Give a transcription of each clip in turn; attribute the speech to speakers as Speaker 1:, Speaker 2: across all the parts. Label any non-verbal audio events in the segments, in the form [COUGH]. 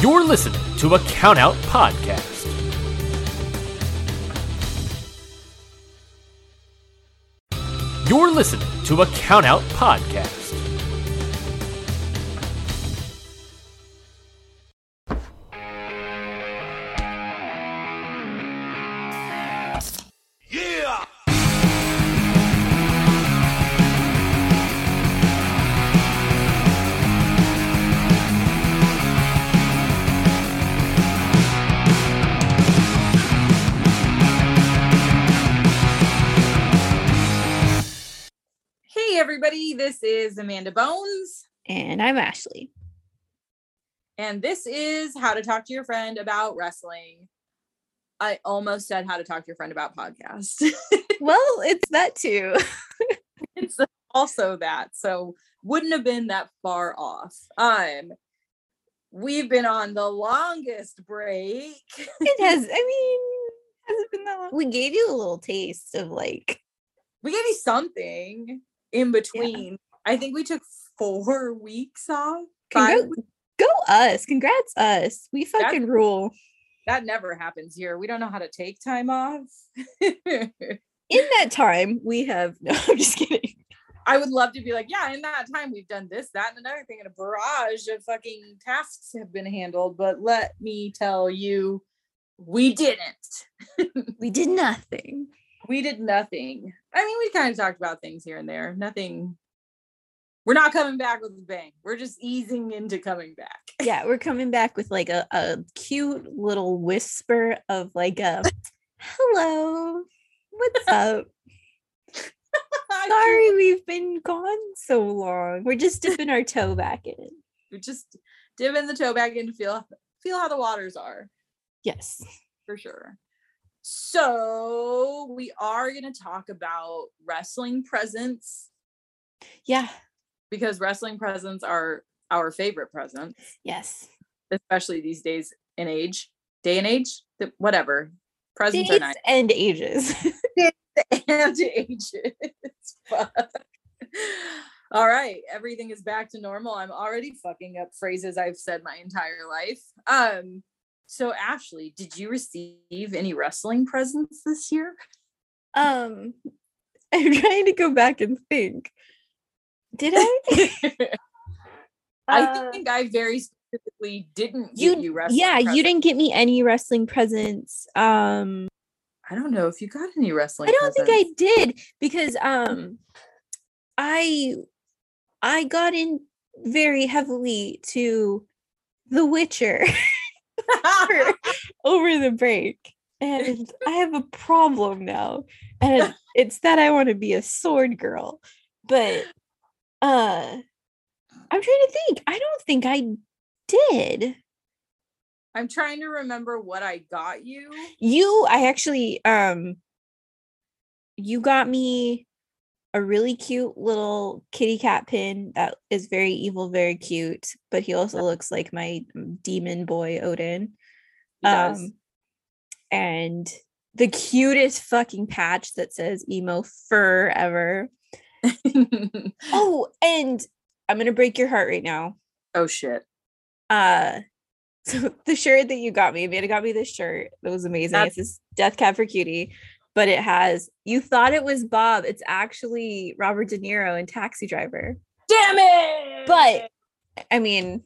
Speaker 1: You're listening to a Countout Podcast. You're listening to a Countout Podcast.
Speaker 2: Is Amanda Bones,
Speaker 3: And I'm Ashley.
Speaker 2: and this is How to Talk to Your Friend About Wrestling. I almost said How to Talk to Your Friend About Podcast. [LAUGHS]
Speaker 3: Well, it's that too.
Speaker 2: it's also that, so wouldn't have been that far off. Um, we've been on the longest break.
Speaker 3: It has, [LAUGHS] I mean, has it been that long? We gave you a little taste of like,
Speaker 2: we gave you something in between. I think we took four [LAUGHS] weeks off.
Speaker 3: Congra- go us. Congrats, us. We fucking rule.
Speaker 2: that never happens here. We don't know how to take time off. [LAUGHS]
Speaker 3: In that time, we have, [LAUGHS] no, I'm just kidding.
Speaker 2: I would love to be like, yeah, in that time we've done this, that, and another thing, and a barrage of fucking tasks have been handled. But let me tell you, we didn't.
Speaker 3: We did nothing.
Speaker 2: we did nothing. I mean, we kind of talked about things here and there. Nothing. We're not coming back with a bang. We're just easing into coming back. [LAUGHS]
Speaker 3: Yeah, we're coming back with like a, a cute little whisper of like a hello, what's [LAUGHS] up? Sorry, we've been gone so long. We're just dipping our toe back in.
Speaker 2: We're just dipping the toe back in to feel feel how the waters are.
Speaker 3: Yes.
Speaker 2: for sure. So we are going to talk about wrestling presents
Speaker 3: Yeah.
Speaker 2: Because wrestling presents are our favorite presents,
Speaker 3: Yes.
Speaker 2: especially these days and age, day and age, whatever. Presents are
Speaker 3: Dates
Speaker 2: nice
Speaker 3: and ages. [LAUGHS]
Speaker 2: and ages. Fuck. All right, everything is back to normal. I'm already fucking up phrases I've said my entire life. Um, so Ashley, did you receive any wrestling presents this year?
Speaker 3: um, [LAUGHS] I'm trying to go back and think. Did I? [LAUGHS]
Speaker 2: I
Speaker 3: Uh,
Speaker 2: think I very specifically didn't
Speaker 3: you,
Speaker 2: give you wrestling.
Speaker 3: yeah, you didn't get me any wrestling presents. Um,
Speaker 2: I don't know if you got any wrestling.
Speaker 3: I don't think I did because um, I I got in very heavily to The Witcher over, [LAUGHS] over the break, and I have a problem now, and [LAUGHS] it's that I want to be a sword girl, but uh, I'm trying to think. I don't think I did.
Speaker 2: I'm trying to remember what I got you.
Speaker 3: You, I actually, um, you got me a really cute little kitty cat pin that is very evil, very cute, but he also looks like my demon boy Odin.
Speaker 2: He does.
Speaker 3: Um, and the cutest fucking patch that says emo forever. [LAUGHS] Oh, and I'm gonna break your heart right now.
Speaker 2: oh shit.
Speaker 3: Uh [LAUGHS] so the shirt that you got me, Amanda got me this shirt that was amazing.
Speaker 2: That's-
Speaker 3: it's this Death Cab for Cutie, but it has you thought it was Bob. It's actually Robert De Niro in Taxi Driver.
Speaker 2: Damn it!
Speaker 3: But I mean,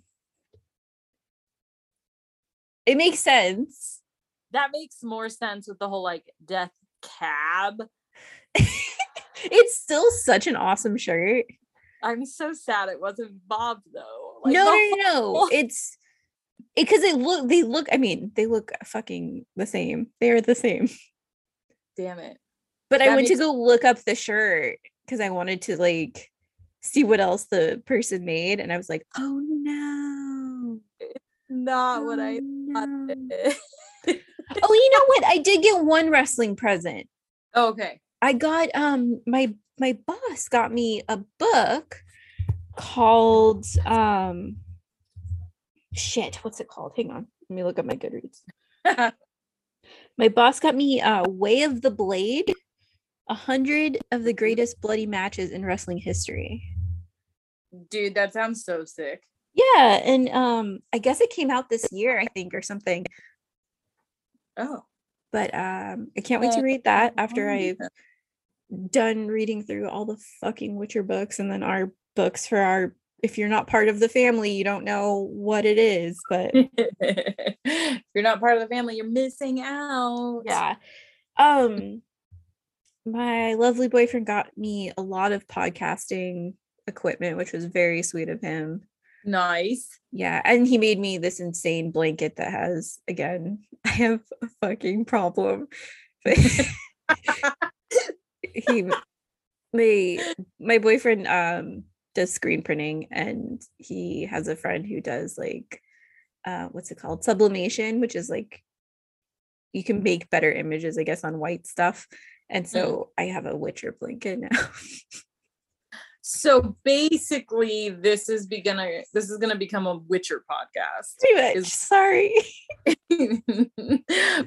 Speaker 3: it makes sense.
Speaker 2: that makes more sense with the whole like death cab. [LAUGHS]
Speaker 3: it's still such an awesome shirt.
Speaker 2: I'm so sad it wasn't Bob though. Like,
Speaker 3: no, no, no, no. [LAUGHS] It's because they look they look i mean they look fucking the same they're the same
Speaker 2: Damn it.
Speaker 3: but i
Speaker 2: That
Speaker 3: went to go look up the shirt because i wanted to like see what else the person made and i was like oh no It's
Speaker 2: Not what I
Speaker 3: oh,
Speaker 2: thought.
Speaker 3: no." [LAUGHS] oh you know what i did get one wrestling present
Speaker 2: okay.
Speaker 3: I got um my my boss got me a book called um shit what's it called hang on let me look at my goodreads [LAUGHS] my boss got me uh way of the blade a hundred of the greatest bloody matches in wrestling history
Speaker 2: Dude, that sounds so sick.
Speaker 3: Yeah, and um I guess it came out this year, I think, or something.
Speaker 2: Oh.
Speaker 3: But um I can't wait to read that after I've done reading through all the fucking Witcher books and then our books for our if you're not part of the family, you don't know what it is, but [LAUGHS]
Speaker 2: if you're not part of the family, you're missing out.
Speaker 3: yeah. Um my lovely boyfriend got me a lot of podcasting equipment, which was very sweet of him.
Speaker 2: Nice.
Speaker 3: Yeah, and he made me this insane blanket that has again, [LAUGHS] I have a fucking problem. [LAUGHS] He my my boyfriend um does screen printing and he has a friend who does like uh what's it called? Sublimation which is like you can make better images i guess on white stuff. And so i have a witcher blanket now [LAUGHS]
Speaker 2: So basically, this is be gonna this is gonna become a Witcher podcast. Is-
Speaker 3: sorry [LAUGHS]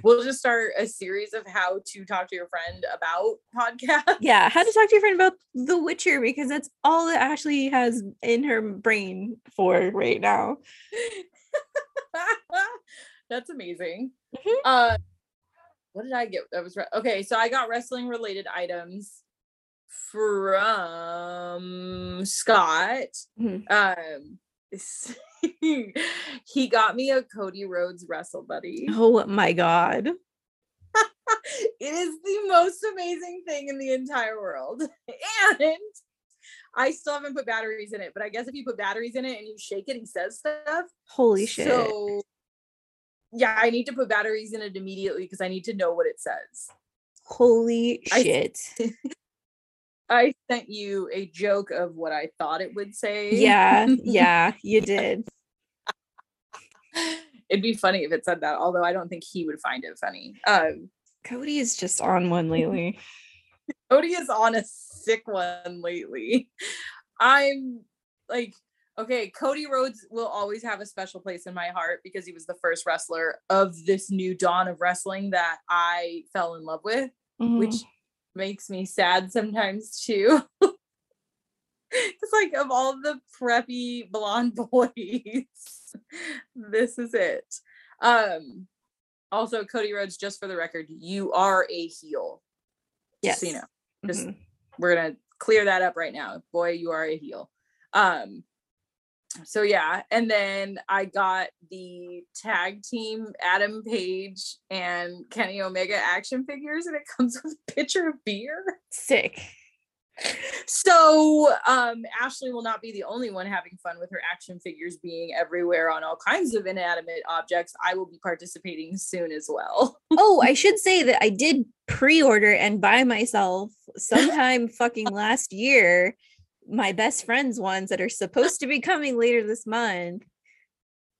Speaker 2: we'll just start a series of how to talk to your friend about podcasts.
Speaker 3: yeah how to talk to your friend about the witcher because that's all that ashley has in her brain for right now [LAUGHS]
Speaker 2: That's amazing.
Speaker 3: Mhm.
Speaker 2: Uh, what did I get? That was re- okay. So I got wrestling related items from Scott.
Speaker 3: Mhm.
Speaker 2: Um, [LAUGHS] he got me a Cody Rhodes Wrestle Buddy.
Speaker 3: oh my god [LAUGHS]
Speaker 2: it is the most amazing thing in the entire world. [LAUGHS] And I still haven't put batteries in it, but I guess if you put batteries in it and you shake it, he says stuff.
Speaker 3: holy shit
Speaker 2: So yeah, I need to put batteries in it immediately because I need to know what it says.
Speaker 3: holy shit
Speaker 2: I sent you a joke of what I thought it would say.
Speaker 3: yeah [LAUGHS] yeah you did
Speaker 2: It'd be funny if it said that, although I don't think he would find it funny. Um
Speaker 3: cody is just on one lately [LAUGHS]
Speaker 2: Cody is on a sick one lately. I'm like, okay, Cody Rhodes will always have a special place in my heart because he was the first wrestler of this new dawn of wrestling that I fell in love with, which
Speaker 3: Mhm.
Speaker 2: Makes me sad sometimes too. [LAUGHS] It's like of all the preppy blonde [LAUGHS] boys, this is it. Um also Cody Rhodes, just for the record, you are a heel.
Speaker 3: yes
Speaker 2: so you know just-
Speaker 3: Mhm.
Speaker 2: we're gonna clear that up right now boy you are a heel um so yeah and then i got the tag team adam page and kenny omega action figures and it [LAUGHS] comes with a pitcher of beer.
Speaker 3: Sick.
Speaker 2: So um ashley will not be the only one having fun with her action figures being everywhere on all kinds of inanimate objects. I will be participating soon as well. [LAUGHS]
Speaker 3: Oh i should say that i did pre-order and buy myself sometime [LAUGHS] fucking last year my best friends ones that are supposed to be coming later this month.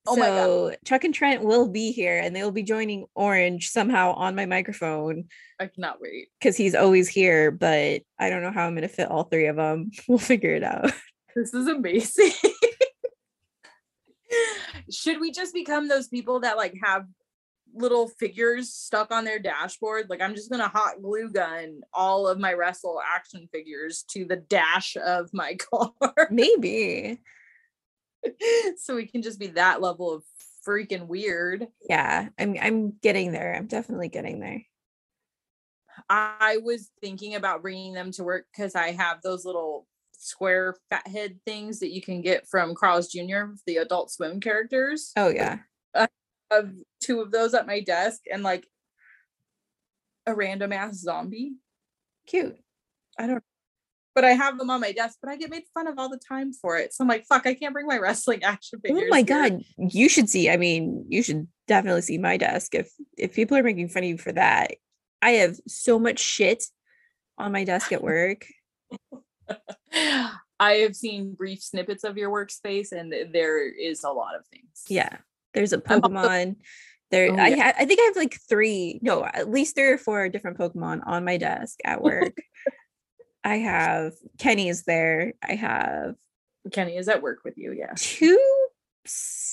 Speaker 2: Oh my God.
Speaker 3: so chuck and trent will be here and they'll be joining orange somehow on my microphone.
Speaker 2: I cannot wait.
Speaker 3: Because he's always here but i don't know how i'm going to fit all three of them [LAUGHS] we'll figure it out. [LAUGHS]
Speaker 2: This is amazing. [LAUGHS] Should we just become those people that like have little figures stuck on their dashboard? Like I'm just gonna hot glue gun all of my wrestle action figures to the dash of my [LAUGHS] car.
Speaker 3: maybe [LAUGHS]
Speaker 2: so we can just be that level of freaking weird.
Speaker 3: yeah i'm i'm getting there i'm definitely getting there
Speaker 2: I was thinking about bringing them to work because I have those little square fathead things that you can get from Carl's Jr., the adult swim characters.
Speaker 3: oh yeah uh,
Speaker 2: of two of those at my desk and like a random ass zombie.
Speaker 3: cute
Speaker 2: I don't but I have them on my desk, but I get made fun of all the time for it. So I'm like, fuck, I can't bring my wrestling action oh figures.
Speaker 3: Oh my
Speaker 2: here.
Speaker 3: god, you should see. I mean, you should definitely see my desk. If if people are making fun of you for that, I have so much shit on my desk at work. [LAUGHS] [LAUGHS]
Speaker 2: I have seen brief snippets of your workspace and there is a lot of things.
Speaker 3: Yeah, there's a Pokemon. There,
Speaker 2: Oh,
Speaker 3: I
Speaker 2: yeah.
Speaker 3: ha- I think I have like three, no, at least three or four different Pokemon on my desk at [LAUGHS] work. I have Kenny's there. I have
Speaker 2: Kenny is at work with you, yeah.
Speaker 3: two,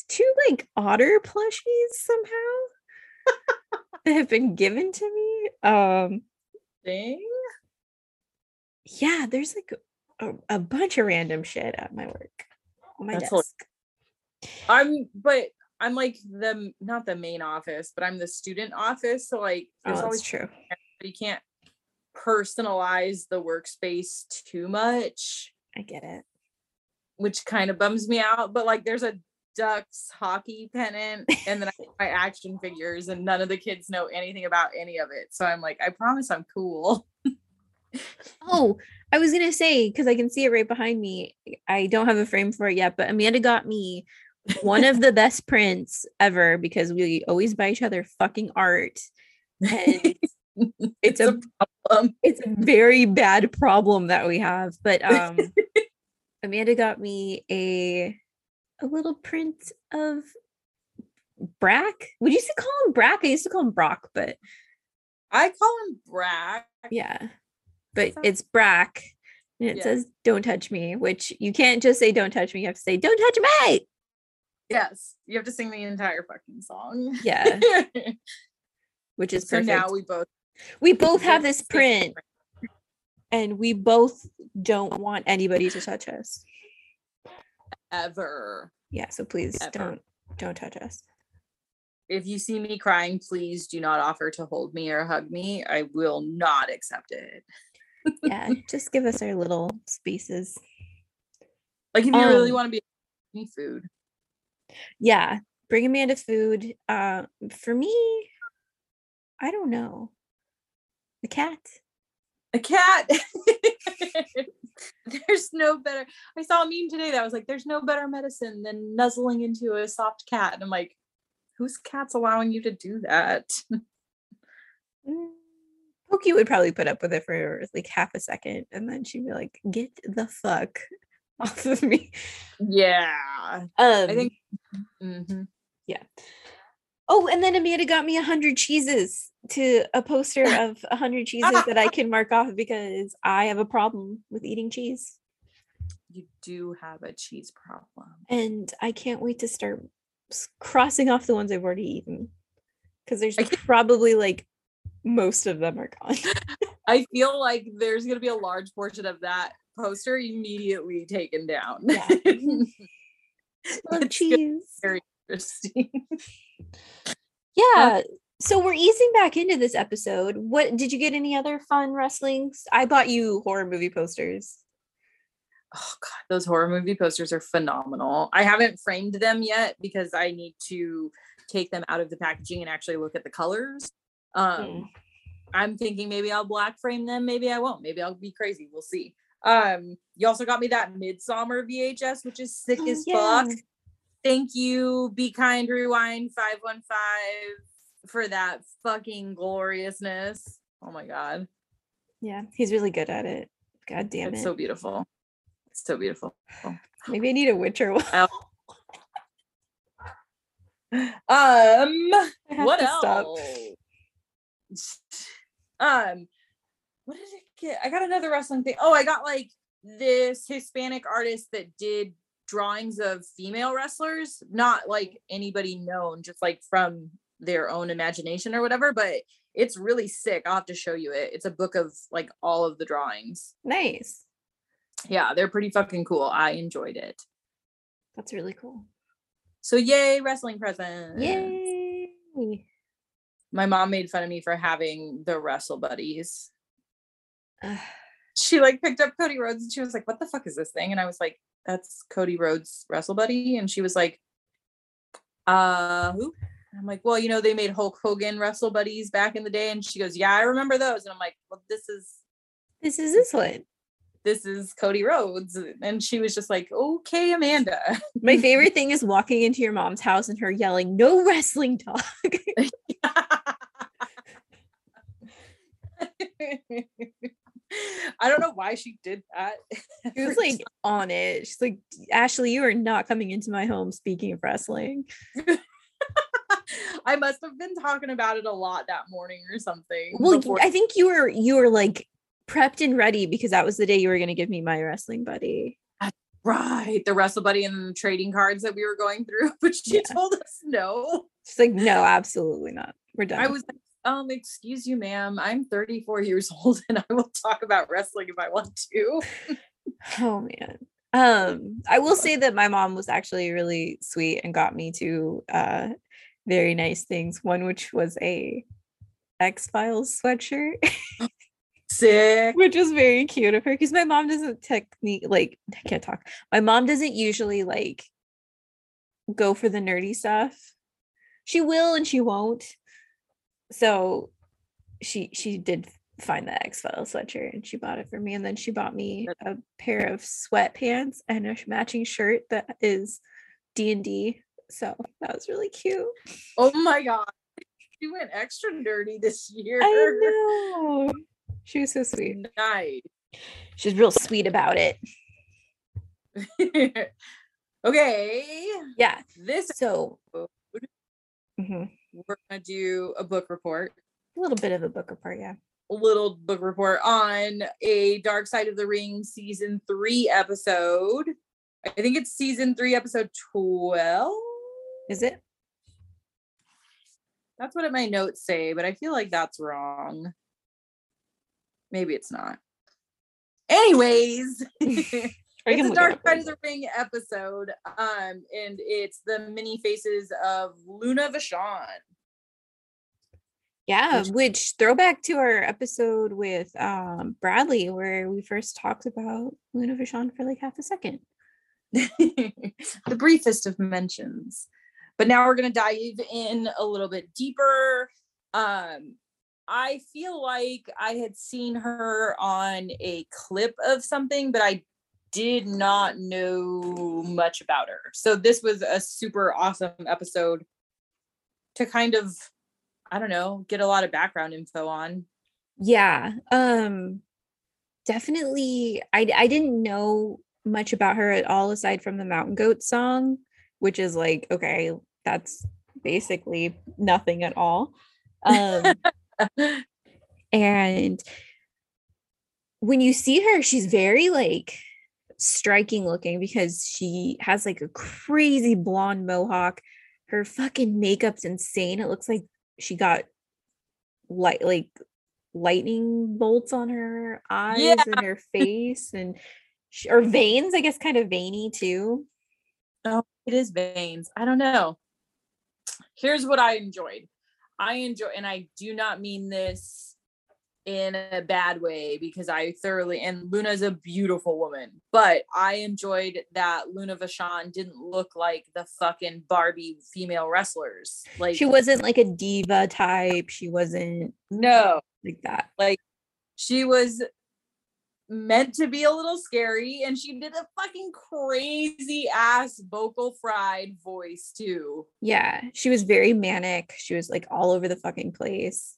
Speaker 3: two like otter plushies somehow that have been given to me. Um,
Speaker 2: Dang.
Speaker 3: yeah, there's like a, a bunch of random shit at my work. On my
Speaker 2: That's
Speaker 3: desk.
Speaker 2: I'm, but I'm like the not the main office, but I'm the student office. So like,
Speaker 3: Oh,
Speaker 2: there's
Speaker 3: that's
Speaker 2: always
Speaker 3: true.
Speaker 2: you can't personalize the workspace too much,
Speaker 3: I get it.
Speaker 2: which kind of bums me out. But like, there's a Ducks hockey pennant, and then I [LAUGHS] my action figures, and none of the kids know anything about any of it. So I'm like, I promise I'm cool. [LAUGHS]
Speaker 3: Oh, I was gonna say because I can see it right behind me. I don't have a frame for it yet, but Amanda got me one of the best prints ever because we always buy each other fucking art. And [LAUGHS] it's a
Speaker 2: problem.
Speaker 3: it's a very bad problem that we have. But um [LAUGHS] Amanda got me a a little print of Brack. Would you used to call him Brack? I used to call him Brock, but
Speaker 2: I call him Brack.
Speaker 3: yeah. But it's Brack. And it
Speaker 2: Yeah.
Speaker 3: says don't touch me, which you can't just say don't touch me. You have to say don't touch me.
Speaker 2: Yes, you have to sing the entire fucking song.
Speaker 3: Yeah, [LAUGHS] which is
Speaker 2: so
Speaker 3: perfect.
Speaker 2: now we both
Speaker 3: we both have this print and we both don't want anybody to touch us.
Speaker 2: ever.
Speaker 3: Yeah, so please
Speaker 2: Ever.
Speaker 3: don't don't touch us.
Speaker 2: If you see me crying, please do not offer to hold me or hug me. I will not accept it.
Speaker 3: Yeah, [LAUGHS] just give us our little spaces.
Speaker 2: Like if you really
Speaker 3: Um,
Speaker 2: want to be me food.
Speaker 3: Yeah, bring Amanda food. Uh, for me, I don't know. The cat.
Speaker 2: A cat. [LAUGHS] there's no better. I saw a meme today that was like, there's no better medicine than nuzzling into a soft cat. And I'm like, whose cat's allowing you to do that? [LAUGHS]
Speaker 3: Mm, Pokey would probably put up with it for like half a second, and then she'd be like, "Get the fuck [LAUGHS] off of me."
Speaker 2: yeah.
Speaker 3: Um,
Speaker 2: I think mhm. Yeah.
Speaker 3: Oh, and then Amanda got me a hundred cheeses to a poster [LAUGHS] of a hundred cheeses that I can mark off because I have a problem with eating cheese,
Speaker 2: you do have a cheese problem.
Speaker 3: and I can't wait to start crossing off the ones I've already eaten because there's probably like most of them are gone. [LAUGHS]
Speaker 2: I feel like there's going to be a large portion of that poster immediately taken down.
Speaker 3: Yeah. [LAUGHS] Love
Speaker 2: It's gonna be
Speaker 3: cheese.
Speaker 2: very interesting. [LAUGHS]
Speaker 3: Yeah. So we're easing back into this episode. What did you get any other fun wrestlings? I bought you horror movie posters.
Speaker 2: oh god, those horror movie posters are phenomenal. I haven't framed them yet because I need to take them out of the packaging and actually look at the colors. Um,
Speaker 3: Mm.
Speaker 2: I'm thinking maybe I'll black frame them, maybe I won't. Maybe I'll be crazy. We'll see. Um, you also got me that Midsummer VHS, which is sick
Speaker 3: Oh,
Speaker 2: as
Speaker 3: yeah.
Speaker 2: fuck. Thank you, Be Kind Rewind 515 for that fucking gloriousness. Oh my god.
Speaker 3: Yeah, he's really good at it. God damn
Speaker 2: it's
Speaker 3: it.
Speaker 2: so beautiful. It's so beautiful.
Speaker 3: Maybe I need a Witcher one.
Speaker 2: Um
Speaker 3: I
Speaker 2: what else?
Speaker 3: stop.
Speaker 2: Um, what did it I got another wrestling thing. Oh, I got like this Hispanic artist that did drawings of female wrestlers, not like anybody known, just like from their own imagination or whatever. But it's really sick. I'll have to show you it. It's a book of like all of the drawings.
Speaker 3: Nice.
Speaker 2: Yeah, they're pretty fucking cool. I enjoyed it.
Speaker 3: That's really cool.
Speaker 2: So yay, wrestling present.
Speaker 3: Yay.
Speaker 2: My mom made fun of me for having the wrestle buddies. [SIGHS] She like picked up Cody Rhodes and she was like, "What the fuck is this thing?" And I was like, "That's Cody Rhodes Wrestle Buddy." And she was like, "Uh, who?" And I'm like, "Well, you know, they made Hulk Hogan Wrestle Buddies back in the day." And she goes, "Yeah, I remember those." And I'm like, "Well, this is
Speaker 3: This is this one.
Speaker 2: this is Cody Rhodes." And she was just like, "Okay, Amanda." [LAUGHS]
Speaker 3: My favorite thing is walking into your mom's house and her yelling, "No wrestling talk." [LAUGHS] [LAUGHS] [LAUGHS]
Speaker 2: I don't know why she did that. [LAUGHS]
Speaker 3: She was like on it. She's like, "Ashley, you are not coming into my home." Speaking of wrestling, [LAUGHS]
Speaker 2: I must have been talking about it a lot that morning or something.
Speaker 3: well,
Speaker 2: before-
Speaker 3: I think you were you were like prepped and ready because that was the day you were going to give me my wrestling buddy.
Speaker 2: right, the Wrestle Buddy and the trading cards that we were going through, but she
Speaker 3: Yeah.
Speaker 2: told us no.
Speaker 3: She's like, "No, absolutely not. We're done."
Speaker 2: I was like, um, excuse you, ma'am. I'm 34 years [LAUGHS] old and I will talk about wrestling if I want to.
Speaker 3: oh man. Um, I will say that my mom was actually really sweet and got me to uh very nice things. One which was a X Files sweatshirt, [LAUGHS]
Speaker 2: Sick.
Speaker 3: which was very cute of her because my mom doesn't technique like I can't talk. My mom doesn't usually like go for the nerdy stuff. She will and she won't. So she she did find the X Files sweatshirt and she bought it for me. And then she bought me a pair of sweatpants and a matching shirt that is D and D. So that was really cute.
Speaker 2: Oh my god. She went extra nerdy this year.
Speaker 3: I know. She was so sweet.
Speaker 2: Nice.
Speaker 3: She's real sweet about it. [LAUGHS]
Speaker 2: okay.
Speaker 3: Yeah.
Speaker 2: This
Speaker 3: So mhm.
Speaker 2: We're gonna do a book report.
Speaker 3: a little bit of a book report, yeah.
Speaker 2: A little book report on a Dark Side of the Ring season three episode. I think it's season three, episode 12.
Speaker 3: Is it?
Speaker 2: That's what my notes say, but I feel like that's wrong. Maybe it's not. Anyways, [LAUGHS] [LAUGHS]
Speaker 3: I
Speaker 2: it's
Speaker 3: can
Speaker 2: a
Speaker 3: look it
Speaker 2: Dark Side of the Ring episode, um, and it's the mini faces of Luna Vachon.
Speaker 3: Yeah,
Speaker 2: Which-
Speaker 3: which throwback to our episode with um Bradley where we first talked about Luna Vachon for like half a second. [LAUGHS]
Speaker 2: the briefest of mentions. But now we're going to dive in a little bit deeper. Um, I feel like I had seen her on a clip of something, but I did not know much about her. So this was a super awesome episode to kind of, I don't know, get a lot of background info on.
Speaker 3: Yeah. Um definitely I I didn't know much about her at all aside from the Mountain Goat song, which is like okay, that's basically nothing at all. Um [LAUGHS] and when you see her she's very like striking looking because she has like a crazy blonde mohawk her fucking makeup's insane it looks like she got light like lightning bolts on her eyes
Speaker 2: Yeah.
Speaker 3: and her face and sh- or veins i guess kind of veiny too
Speaker 2: Oh, it is veins. I don't know. Here's what I enjoyed. I enjoy, and I do not mean this in a bad way because I thoroughly and Luna's a beautiful woman, but I enjoyed that Luna Vachon didn't look like the fucking Barbie female wrestlers. Like
Speaker 3: she wasn't like a diva type. She wasn't
Speaker 2: no,
Speaker 3: like that.
Speaker 2: Like she was meant to be a little scary, and she did a fucking crazy ass vocal fried voice too.
Speaker 3: yeah she was very manic. She was like all over the fucking place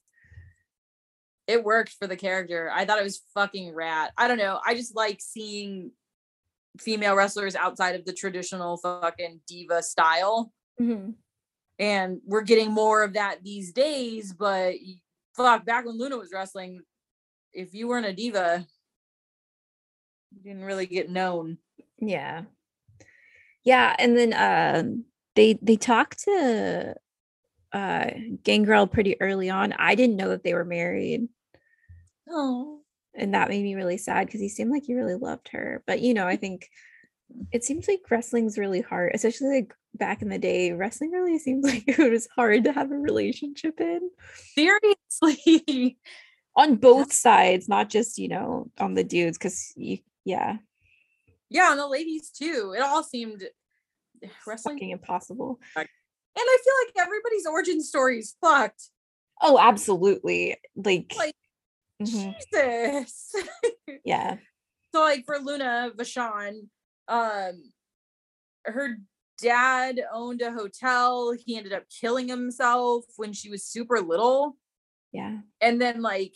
Speaker 2: it worked for the character. I thought it was fucking rad. I don't know. I just like seeing female wrestlers outside of the traditional fucking diva style. And we're getting more of that these days, but fuck, back when Luna was wrestling, if you weren't a diva, you didn't really get known.
Speaker 3: Yeah. Yeah, and then um they they talked to uh Gangrel pretty early on. I didn't know that they were married,
Speaker 2: Oh.
Speaker 3: and that made me really sad because he seemed like he really loved her. But you know, I [LAUGHS] think it seems like wrestling's really hard, especially like back in the day. Wrestling really seems [LAUGHS] like it was hard to have a relationship in
Speaker 2: Seriously. [LAUGHS]
Speaker 3: on both sides, not just, you know, on the dudes you yeah,
Speaker 2: yeah, on the ladies too. It all seemed [SIGHS] wrestling.
Speaker 3: fucking impossible.
Speaker 2: And I feel like everybody's origin story is fucked.
Speaker 3: Oh, absolutely. Like,
Speaker 2: Like,
Speaker 3: mhm,
Speaker 2: Jesus. [LAUGHS]
Speaker 3: yeah.
Speaker 2: so like for Luna Vachon, um her dad owned a hotel. He ended up killing himself when she was super little.
Speaker 3: Yeah.
Speaker 2: And then like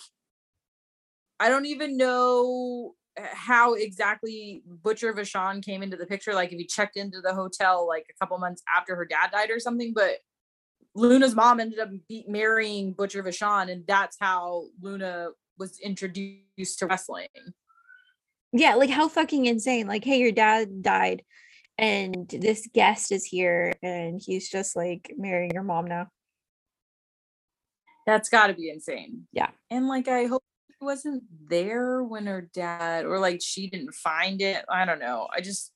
Speaker 2: I don't even know how exactly Butcher Vachon came into the picture. Like if he checked into the hotel like a couple months after her dad died or something, but Luna's mom ended up be- marrying Butcher Vachon, and that's how Luna was introduced to wrestling.
Speaker 3: Yeah, like how fucking insane. Like, hey, your dad died and this guest is here and he's just like marrying your mom now.
Speaker 2: That's got to be insane.
Speaker 3: Yeah.
Speaker 2: And like, I hope she wasn't there when her dad or like she didn't find it. I don't know. I just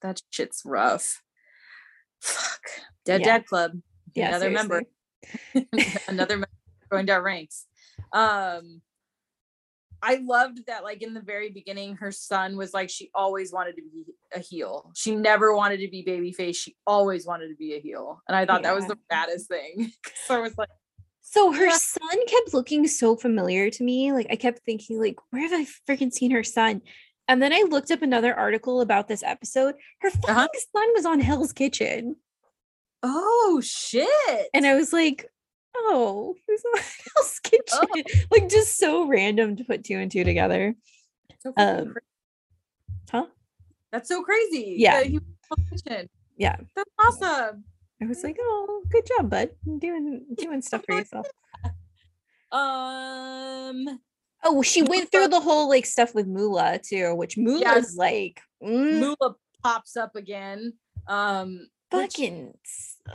Speaker 2: that shit's rough. Fuck. Dead
Speaker 3: Yeah.
Speaker 2: Dad Club.
Speaker 3: Yeah,
Speaker 2: Another member. [LAUGHS] Another member going down ranks. Um I loved that like in the very beginning her son was like she always wanted to be a heel. She never wanted to be babyface. She always wanted to be a heel. And I thought that was the baddest thing. [LAUGHS] so I was like
Speaker 3: So her
Speaker 2: Yeah.
Speaker 3: son kept looking so familiar to me. Like I kept thinking, like, where have I freaking seen her son? And then I looked up another article about this episode. Her fucking
Speaker 2: Uh-huh.
Speaker 3: son was on Hell's Kitchen.
Speaker 2: Oh shit.
Speaker 3: And I was like, oh, he was on Hell's Kitchen. Like just so random to put two and two together.
Speaker 2: So
Speaker 3: Um, Huh?
Speaker 2: That's so crazy.
Speaker 3: Yeah.
Speaker 2: that he was the kitchen.
Speaker 3: Yeah.
Speaker 2: That's awesome.
Speaker 3: I was like, oh, good job, bud. Doing [LAUGHS] doing stuff for yourself.
Speaker 2: Um
Speaker 3: Oh, she went through the whole like stuff with Moolah too, which Moolah's
Speaker 2: Yes.
Speaker 3: like mm,
Speaker 2: Moolah pops up again. Um which-
Speaker 3: fucking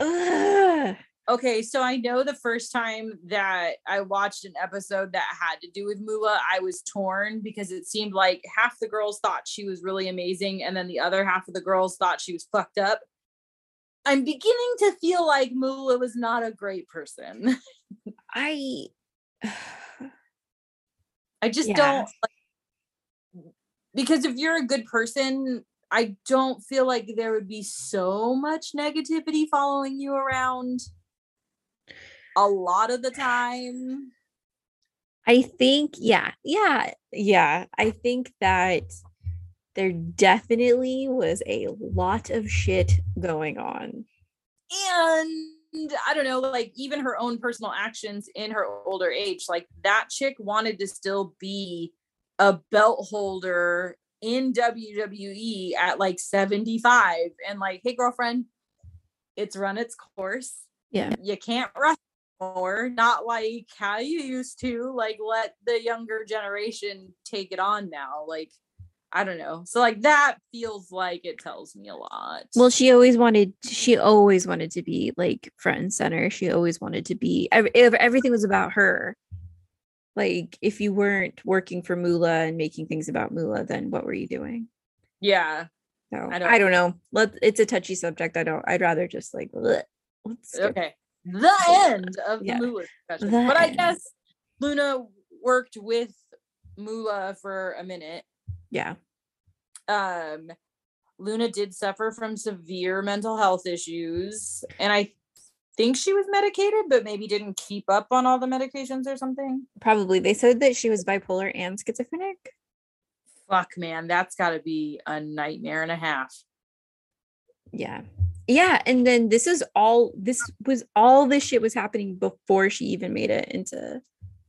Speaker 3: ugh.
Speaker 2: Okay, so I know the first time that I watched an episode that had to do with Moolah, I was torn because it seemed like half the girls thought she was really amazing, and then the other half of the girls thought she was fucked up. I'm beginning to feel like Moolah was not a great person. [LAUGHS]
Speaker 3: I
Speaker 2: I just
Speaker 3: Yeah.
Speaker 2: don't like, because if you're a good person, I don't feel like there would be so much negativity following you around a lot of the time.
Speaker 3: I think yeah, yeah, yeah. I think that there definitely was a lot of shit going on.
Speaker 2: And I don't know, like even her own personal actions in her older age, like that chick wanted to still be a belt holder in WWE at like 75 and like, hey girlfriend, it's run its course.
Speaker 3: Yeah.
Speaker 2: You can't rush more, not like how you used to. Like let the younger generation take it on now. Like, I don't know. So like that feels like it tells me a lot.
Speaker 3: Well, she always wanted she always wanted to be like front and center. She always wanted to be ev- ev- everything was about her. Like if you weren't working for Moolah and making things about Moolah, then what were you doing?
Speaker 2: yeah.
Speaker 3: So
Speaker 2: I don't-
Speaker 3: I don't know. Let it's a touchy subject. I don't. I'd rather just like bleh. let's.
Speaker 2: Okay. The end of the
Speaker 3: Yeah.
Speaker 2: Moolah discussion.
Speaker 3: The
Speaker 2: but I
Speaker 3: end.
Speaker 2: guess Luna worked with Moolah for a minute.
Speaker 3: Yeah.
Speaker 2: Um Luna did suffer from severe mental health issues. And I think she was medicated, but maybe didn't keep up on all the medications or something.
Speaker 3: Probably. They said that she was bipolar and schizophrenic.
Speaker 2: Fuck man, that's gotta be a nightmare and a half.
Speaker 3: Yeah. Yeah. And then this is all this was all this shit was happening before she even made it into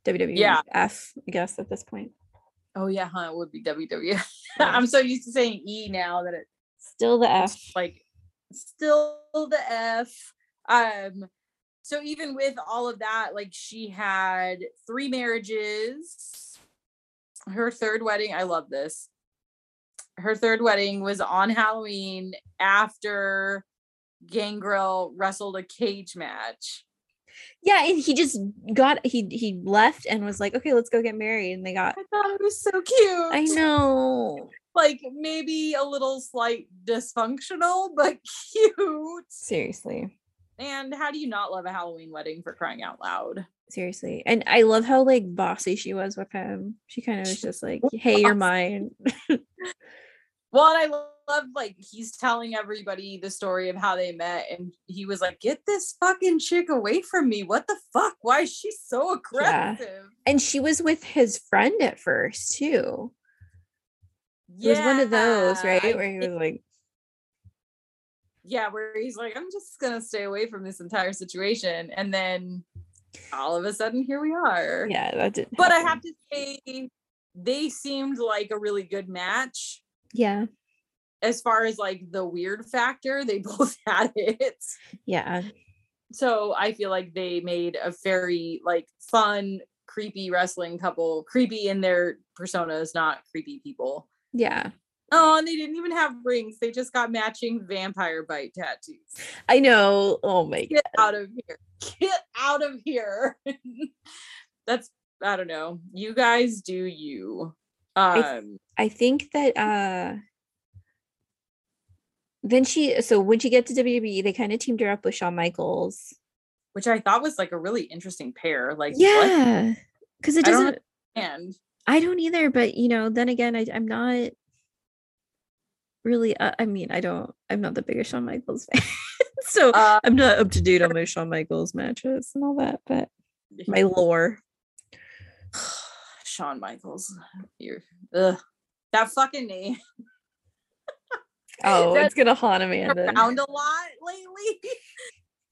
Speaker 3: WWF,
Speaker 2: Yeah.
Speaker 3: I guess, at this point.
Speaker 2: Oh yeah, huh? It would be WWF. [LAUGHS]
Speaker 3: Yeah.
Speaker 2: I'm so used to saying E now that it's
Speaker 3: Still the F.
Speaker 2: F. like still the F. Um, so even with all of that, like she had three marriages. Her third wedding, I love this. Her third wedding was on Halloween after Gangrel wrestled a cage match.
Speaker 3: Yeah, and he just got he he left and was like, okay, let's go get married. And they got
Speaker 2: I thought it was so cute.
Speaker 3: I know. [LAUGHS]
Speaker 2: Like maybe a little slight dysfunctional, but [LAUGHS] cute.
Speaker 3: Seriously.
Speaker 2: And how do you not love a Halloween wedding for crying out loud?
Speaker 3: Seriously. And I love how like bossy she was with him. She kind of was just like, hey, you're mine. [LAUGHS]
Speaker 2: Well, and I love like he's telling everybody the story of how they met, and he was like, "Get this fucking chick away from me! What the fuck? Why is she so
Speaker 3: Yeah.
Speaker 2: aggressive?"
Speaker 3: And she was with his friend at first too. Yeah. It was one of those, right? Where he was like,
Speaker 2: yeah, where he's like, "I'm just gonna stay away from this entire situation," and then all of a sudden, here we are.
Speaker 3: yeah, that didn't.
Speaker 2: But I have to say, they seemed like a really good match.
Speaker 3: Yeah.
Speaker 2: As far as like the weird factor, they [LAUGHS] both had it.
Speaker 3: Yeah.
Speaker 2: so I feel like they made a very like fun, creepy wrestling couple, creepy in their personas, not creepy people.
Speaker 3: Yeah.
Speaker 2: Oh, and they didn't even have rings. They just got matching vampire bite tattoos.
Speaker 3: I know. Oh my god.
Speaker 2: Get out of here. Get out of here. [LAUGHS] That's I don't know. You guys do you. Um
Speaker 3: I think that uh then she so when she gets to WWE, they kind of teamed her up with Shawn Michaels.
Speaker 2: which I thought was like a really interesting pair. Like?
Speaker 3: Yeah. Because it doesn't
Speaker 2: And
Speaker 3: I don't either, but you know, then again, I, I'm not really. Uh, I mean, I don't. I'm not the biggest Shawn Michaels [LAUGHS] fan, so
Speaker 2: uh
Speaker 3: I'm not up to date on my Shawn Michaels matches and all that. But my lore, [SIGHS] [SIGHS] [SIGHS]
Speaker 2: Shawn Michaels. You're ugh. that fucking name [LAUGHS]
Speaker 3: oh,
Speaker 2: That's
Speaker 3: it's gonna haunt Amanda.
Speaker 2: around a lot lately.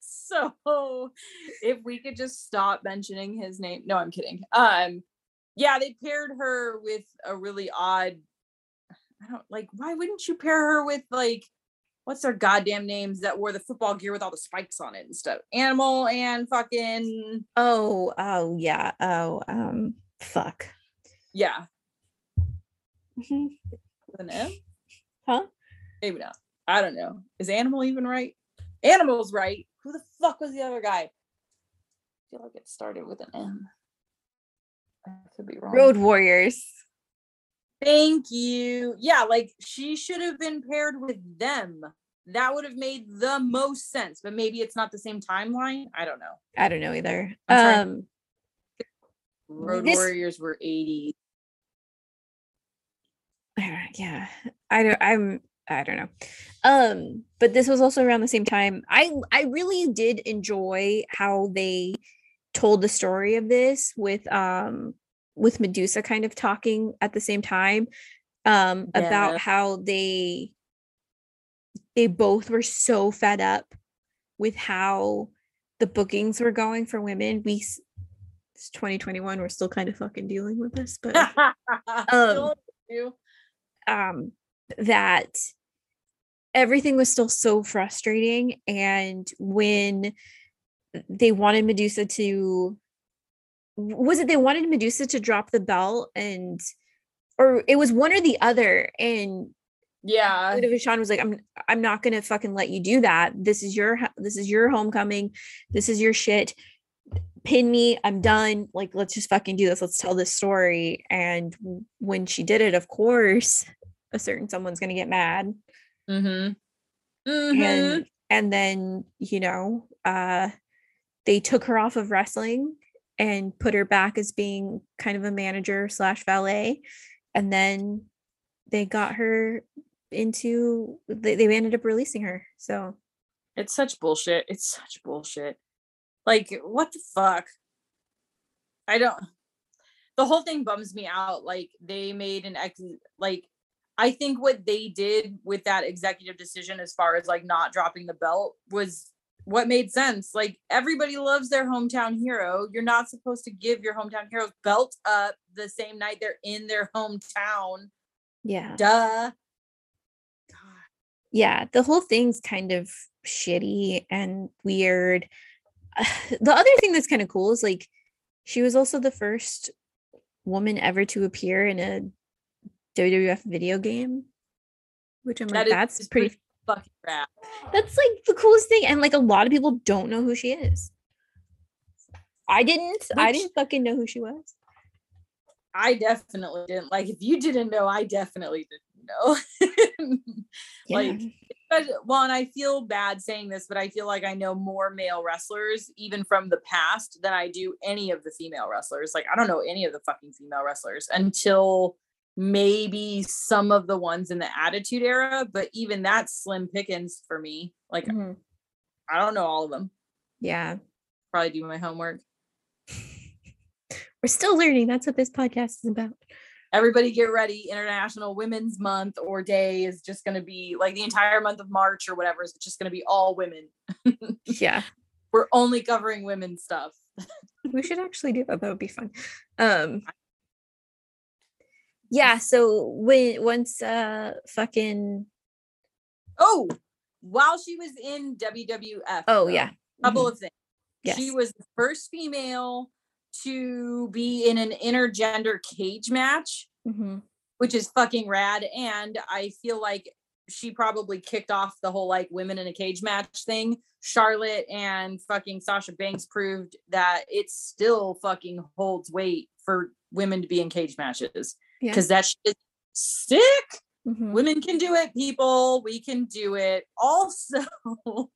Speaker 2: [LAUGHS] so if we could just stop mentioning his name. No, I'm kidding. Um yeah, they paired her with a really odd I don't like why wouldn't you pair her with like what's their goddamn names that wore the football gear with all the spikes on it and stuff? Animal and fucking
Speaker 3: Oh, oh yeah. Oh, um, fuck.
Speaker 2: yeah.
Speaker 3: Mhm.
Speaker 2: With an M?
Speaker 3: Huh?
Speaker 2: Maybe not. I don't know. Is animal even right? Animal's right. Who the fuck was the other guy? I feel like it started with an M. I could be wrong.
Speaker 3: Road Warriors.
Speaker 2: Thank you. Yeah, like she should have been paired with them. That would have made the most sense, but maybe it's not the same timeline. I don't know.
Speaker 3: I don't know either. Um,
Speaker 2: Road
Speaker 3: This-
Speaker 2: Warriors were 80.
Speaker 3: yeah i don't i'm i don't know um but this was also around the same time i i really did enjoy how they told the story of this with um with medusa kind of talking at the same time um
Speaker 2: Yeah.
Speaker 3: about how they they both were so fed up with how the bookings were going for women we it's 2021 we're still kind of fucking dealing with this but [LAUGHS]
Speaker 2: do.
Speaker 3: um that everything was still so frustrating and when they wanted medusa to was it they wanted medusa to drop the belt and or it was one or the other and
Speaker 2: yeah.
Speaker 3: Shawn was like, "I'm, I'm not gonna fucking let you do that. This is your, this is your homecoming. This is your shit. Pin me. I'm done. Like, let's just fucking do this. Let's tell this story." And when she did it, of course, a certain someone's gonna get mad,
Speaker 2: Mm-hmm.
Speaker 3: and and then you know, uh, they took her off of wrestling and put her back as being kind of a manager slash valet, and then they got her into they, they ended up releasing her so
Speaker 2: It's such bullshit. It's such bullshit. Like, what the fuck? I don't. The whole thing bums me out. Like, they made an ex. Like, I think what they did with that executive decision, as far as like not dropping the belt, was what made sense. Like, everybody loves their hometown hero. You're not supposed to give your hometown heroes belt up the same night they're in their hometown.
Speaker 3: yeah
Speaker 2: Duh.
Speaker 3: yeah the whole thing's kind of shitty and weird [SIGHS] the other thing that's kind of cool is like she was also the first woman ever to appear in a WWF video game which I'm
Speaker 2: That
Speaker 3: like
Speaker 2: is-
Speaker 3: that's pretty
Speaker 2: pretty fucking rad.
Speaker 3: that's like the coolest thing and like a lot of people don't know who she is I didn't I didn't fucking know who she was
Speaker 2: I definitely didn't. Like, if you didn't know, I definitely didn't know. [LAUGHS]
Speaker 3: yeah.
Speaker 2: Like, But, well, and I feel bad saying this, but I feel like I know more male wrestlers, even from the past, than I do any of the female wrestlers. Like, I don't know any of the fucking female wrestlers until maybe some of the ones in the Attitude Era, but even that's slim pickings for me. Like,
Speaker 3: Mhm.
Speaker 2: I don't know all of them.
Speaker 3: yeah
Speaker 2: Probably do my homework. [LAUGHS]
Speaker 3: we're still learning that's what this podcast is about
Speaker 2: everybody get ready international women's month or day is just going to be like the entire month of march or whatever is just going to be all women. [LAUGHS]
Speaker 3: Yeah.
Speaker 2: We're only covering women's stuff. [LAUGHS]
Speaker 3: We should actually do that that would be fun. Um yeah so when once uh fucking
Speaker 2: oh while she was in wwf
Speaker 3: oh yeah.
Speaker 2: couple
Speaker 3: mhm,
Speaker 2: of things.
Speaker 3: Yes.
Speaker 2: she was the first female to be in an intergender cage match
Speaker 3: mhm,
Speaker 2: which is fucking rad and i feel like she probably kicked off the whole like women in a cage match thing. Charlotte and fucking Sasha Banks proved that it still fucking holds weight for women to be in cage matches
Speaker 3: Yeah.
Speaker 2: because that shit is sick.
Speaker 3: Mhm.
Speaker 2: Women can do it, people. We can do it. Also, [LAUGHS]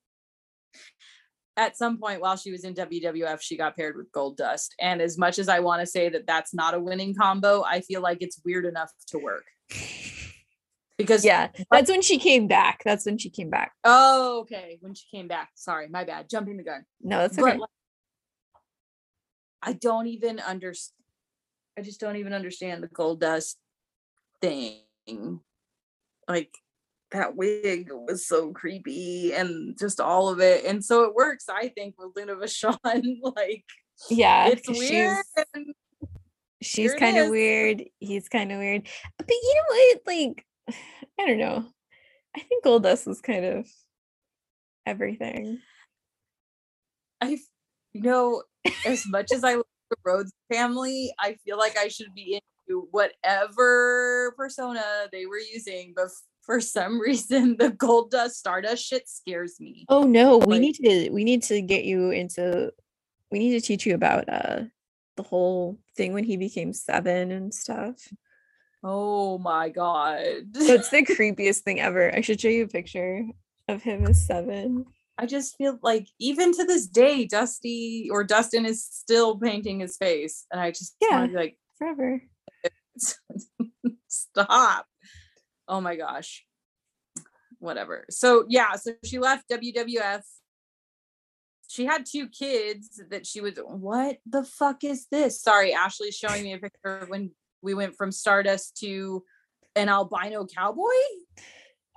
Speaker 2: at some point while she was in WWF, she got paired with Goldust. And as much as I want to say that that's not a winning combo, I feel like it's weird enough to work because
Speaker 3: Yeah, that's when she came back. That's when she came back.
Speaker 2: Oh, okay. When she came back. Sorry, my bad. Jumping the gun.
Speaker 3: No, that's
Speaker 2: But
Speaker 3: okay.
Speaker 2: like, I don't even understand. I just don't even understand the Goldust thing. Like that wig was so creepy and just all of it. And so it works, I think, with Luna Vachon. [LAUGHS] like
Speaker 3: yeah,
Speaker 2: it's weird.
Speaker 3: She's, she's
Speaker 2: it
Speaker 3: kind of weird. He's kind of weird. But you know what? Like, [SIGHS] I don't know. I think Goldust was kind of everything.
Speaker 2: I, you know, as much as I love the Rhodes family, I feel like I should be into whatever persona they were using. But f- for some [LAUGHS] reason, the Goldust Stardust shit scares me.
Speaker 3: Oh no, we need to we need to get you into we need to teach you about uh the whole thing when he became seven and stuff.
Speaker 2: Oh my god.
Speaker 3: That's the [LAUGHS] creepiest thing ever. I should show you a picture of him as seven.
Speaker 2: I just feel like even to this day, Dusty or Dustin is still painting his face. And I just
Speaker 3: Yeah.
Speaker 2: be like,
Speaker 3: Forever. [LAUGHS]
Speaker 2: stop. Oh my gosh. Whatever. So yeah, so she left WWF. She had two kids that she was what the fuck is this? Sorry, Ashley's showing me a picture of when we went from Stardust to an albino cowboy.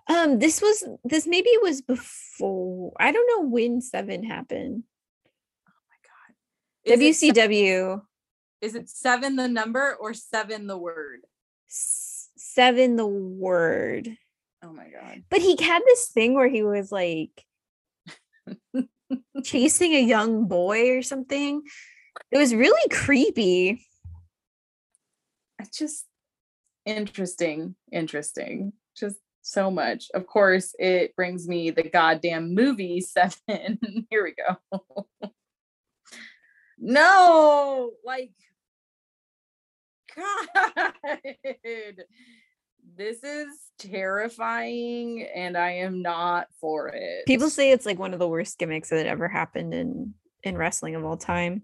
Speaker 3: Um, this was this maybe was before. I don't know when seven happened.
Speaker 2: Is it se-
Speaker 3: WCW
Speaker 2: is it seven the number or seven the word?
Speaker 3: Seven the word.
Speaker 2: Oh my god.
Speaker 3: But he had this thing where he was like [LAUGHS] chasing a young boy or something. It was really creepy.
Speaker 2: it's just interesting interesting just so much of course it brings me the goddamn movie [LAUGHS] seven here we go [LAUGHS] no like god this is terrifying and i am not for it
Speaker 3: People say it's like one of the worst gimmicks that ever happened in in wrestling of all time.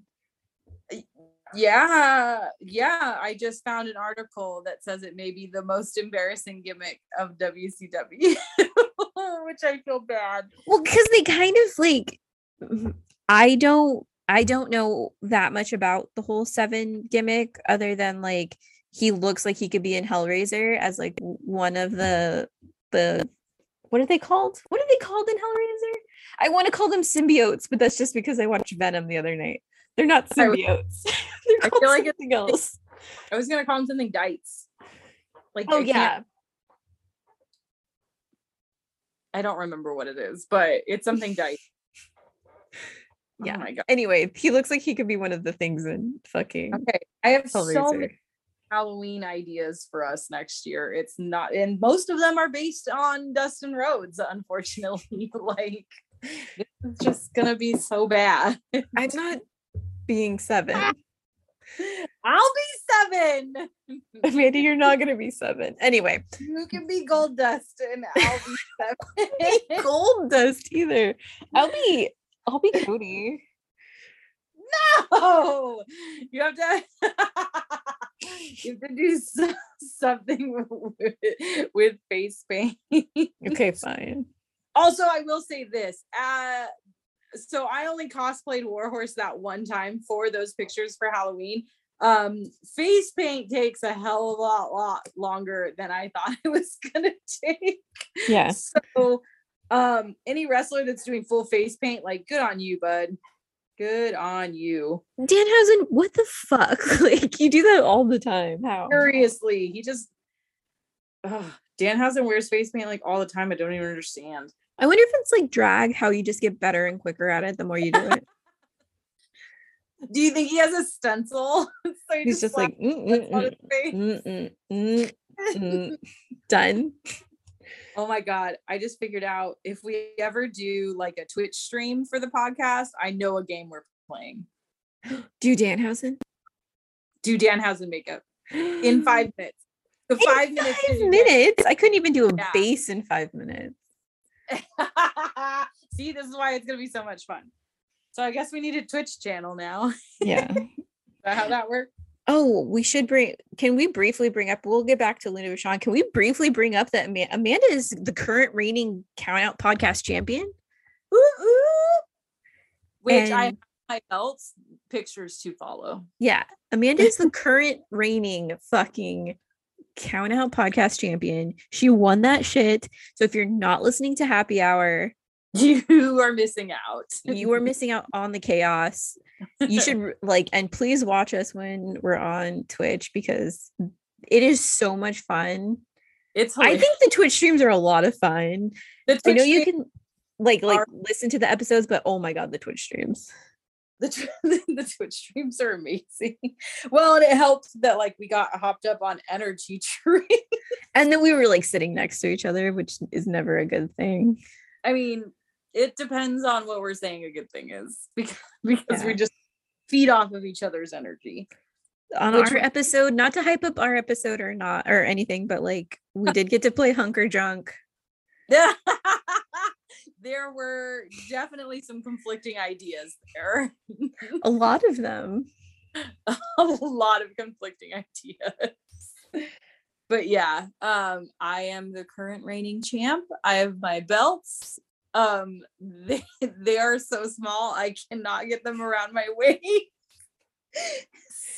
Speaker 2: Yeah, yeah. I just found an article that says it may be the most embarrassing gimmick of WCW, [LAUGHS] which I feel bad.
Speaker 3: Well, because they kind of like I don't I don't know that much about the whole seven gimmick other than like he looks like he could be in Hellraiser as like one of the the what are they called? What are they called in Hellraiser? I want to call them symbiotes, but that's just because I watched Venom the other night. They're not symbiotes. [LAUGHS] They're
Speaker 2: I feel like it's-
Speaker 3: something else.
Speaker 2: I was gonna call them something Dites. Like
Speaker 3: Oh
Speaker 2: I
Speaker 3: yeah.
Speaker 2: I don't remember what it is, but it's something Dites. [LAUGHS]
Speaker 3: Yeah.
Speaker 2: Oh my god.
Speaker 3: Anyway, he looks like he could be one of the things in fucking
Speaker 2: Okay. I have so
Speaker 3: Hellraiser.
Speaker 2: many Halloween ideas for us next year. It's not, and most of them are based on Dustin Rhodes, unfortunately. [LAUGHS] like, this is just gonna be so bad.
Speaker 3: I'm not being seven. [LAUGHS]
Speaker 2: I'll be seven. [LAUGHS]
Speaker 3: Amanda, you're not gonna be seven. Anyway,
Speaker 2: You can be Goldust, and I'll be seven.
Speaker 3: Goldust either. I'll be I'll be Cody.
Speaker 2: no, you have to. [LAUGHS] you have to do so- [LAUGHS] something with, [LAUGHS] with face paint.
Speaker 3: Okay, fine.
Speaker 2: Also, I will say this. Uh, so I only cosplayed Warhorse that one time for those pictures for Halloween. Um, face paint takes a hell of a lot, lot longer than I thought it was gonna take.
Speaker 3: Yeah.
Speaker 2: So, um, any wrestler that's doing full face paint, like, good on you, bud. Good on you.
Speaker 3: Danhausen, what the fuck? [LAUGHS] Like you do that all the time. How?
Speaker 2: Seriously, he just. Ugh. Danhausen wears face paint like all the time. I don't even understand.
Speaker 3: I wonder if it's like drag, how you just get better and quicker at it the more you do it. [LAUGHS]
Speaker 2: Do you think he has a stencil? [LAUGHS] so he
Speaker 3: He's just like mm, mm, mm, mm, mm, done.
Speaker 2: Oh my god, I just figured out if we ever do like a Twitch stream for the podcast, I know a game we're playing. [GASPS]
Speaker 3: Do Danhausen
Speaker 2: Do Danhausen makeup in [GASPS] five minutes. The
Speaker 3: In
Speaker 2: five minutes.
Speaker 3: five minutes. I couldn't even do a
Speaker 2: Yeah.
Speaker 3: base in five minutes. [LAUGHS]
Speaker 2: See, this is why it's gonna be so much fun. So I guess we need a Twitch channel now. [LAUGHS] Is
Speaker 3: Yeah.
Speaker 2: that how that works?
Speaker 3: Oh, we should bring. Can we briefly bring up? We'll get back to Luna Vachon. Can we briefly bring up that Ama- Amanda is the current reigning Count Out podcast champion?
Speaker 2: Ooh, ooh. Which I have my belts pictures to follow.
Speaker 3: Yeah, Amanda is the current reigning fucking Count Out podcast champion. She won that shit. So if you're not listening to Happy Hour, [LAUGHS]
Speaker 2: You are missing out.
Speaker 3: you are missing out on the chaos. You [LAUGHS] should like and please watch us when we're on Twitch because it is so much fun.
Speaker 2: It's
Speaker 3: I think the Twitch streams are a lot of fun.
Speaker 2: the
Speaker 3: I know you can like like
Speaker 2: are-
Speaker 3: listen to the episodes, but oh my god, the Twitch streams.
Speaker 2: the, [LAUGHS] the Twitch streams are amazing. [LAUGHS] Well, and it helped that like we got hopped up on energy drink.
Speaker 3: And then we were like sitting next to each other, which is never a good thing.
Speaker 2: I mean, it depends on what we're saying a good thing is because because we just feed off of each other's energy.
Speaker 3: On
Speaker 2: Which
Speaker 3: our episode, not to hype up our episode or not or anything, but like we did get to play Hunker Drunk. [LAUGHS]
Speaker 2: there were definitely some conflicting ideas there.
Speaker 3: A lot of them. [LAUGHS]
Speaker 2: a lot of conflicting ideas. But yeah, um, I am the current reigning champ. I have my belts. Um, they [LAUGHS] they are so small I cannot get them around my [LAUGHS] waist.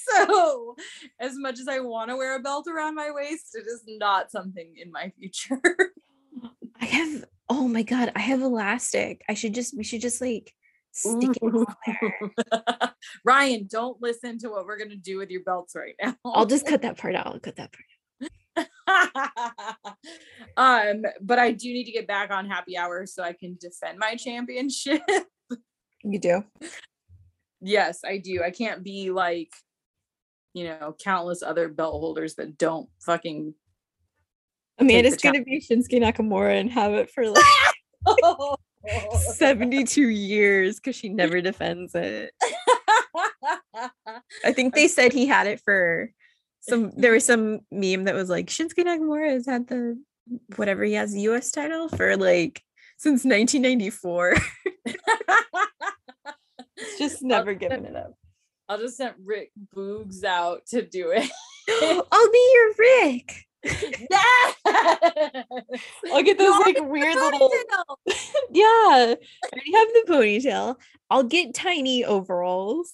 Speaker 2: so, as much as I want to wear a belt around my waist, it is not something in my future. [LAUGHS]
Speaker 3: I have oh my god, I have elastic. I should just we should just like stick it there.
Speaker 2: Ryan, don't listen to what we're gonna do with your belts right now.
Speaker 3: I'll just cut that part out. I'll cut that part. [LAUGHS]
Speaker 2: um, but I do need to get back on happy hour so I can defend my championship.
Speaker 3: You do.
Speaker 2: yes, I do. I can't be like, you know, countless other belt holders that don't fucking.
Speaker 3: Amanda's gonna be Shinsuke Nakamura and have it for like 72 years because she never defends it. [LAUGHS] I think they said he had it for some. There was some meme that was like Shinsuke Nakamura has had the whatever he has U.S. title for like since 1994. [LAUGHS] Just never given it up.
Speaker 2: I'll just send Rick Boogs out to do it. [GASPS]
Speaker 3: I'll be your Rick. [LAUGHS]
Speaker 2: Yeah.
Speaker 3: I'll get those like weird little. [LAUGHS] Yeah, I already have the ponytail. I'll get tiny overalls.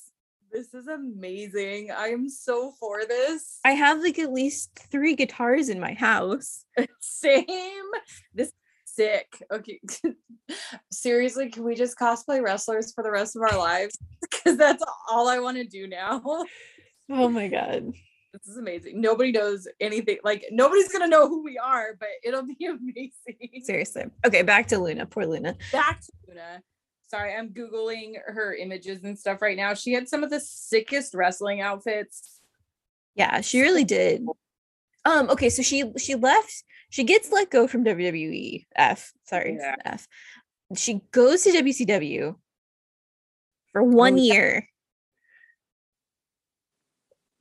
Speaker 2: This is amazing. I am so for this.
Speaker 3: I have like at least three guitars in my house. [LAUGHS]
Speaker 2: Same. This is sick. Okay. [LAUGHS] Seriously, can we just cosplay wrestlers for the rest of our lives? [LAUGHS] Because that's all I want to do now.
Speaker 3: Oh my god.
Speaker 2: This is amazing. Nobody knows anything. Like nobody's gonna know who we are, but it'll be amazing.
Speaker 3: Seriously. Okay, back to Luna. Poor Luna.
Speaker 2: Back to Luna. Sorry, I'm googling her images and stuff right now. She had some of the sickest wrestling outfits.
Speaker 3: Yeah, she really did. Um, okay, so she she left, she gets let go from WWE. F, sorry,
Speaker 2: Yeah.
Speaker 3: F. She goes to WCW for one
Speaker 2: yeah.
Speaker 3: year.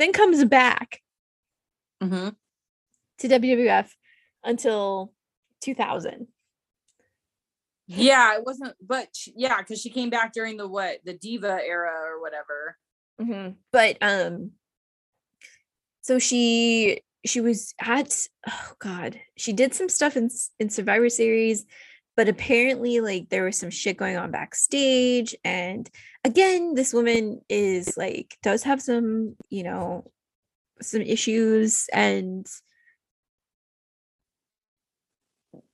Speaker 3: Then comes back
Speaker 2: Mm-hmm.
Speaker 3: to WWF until 2000.
Speaker 2: Yeah, it wasn't, but yeah, because she came back during the what the diva era or whatever.
Speaker 3: Mhm. But um so she she was at oh god, she did some stuff in in Survivor series, but apparently like there was some shit going on backstage and again, this woman is like does have some, you know, some issues and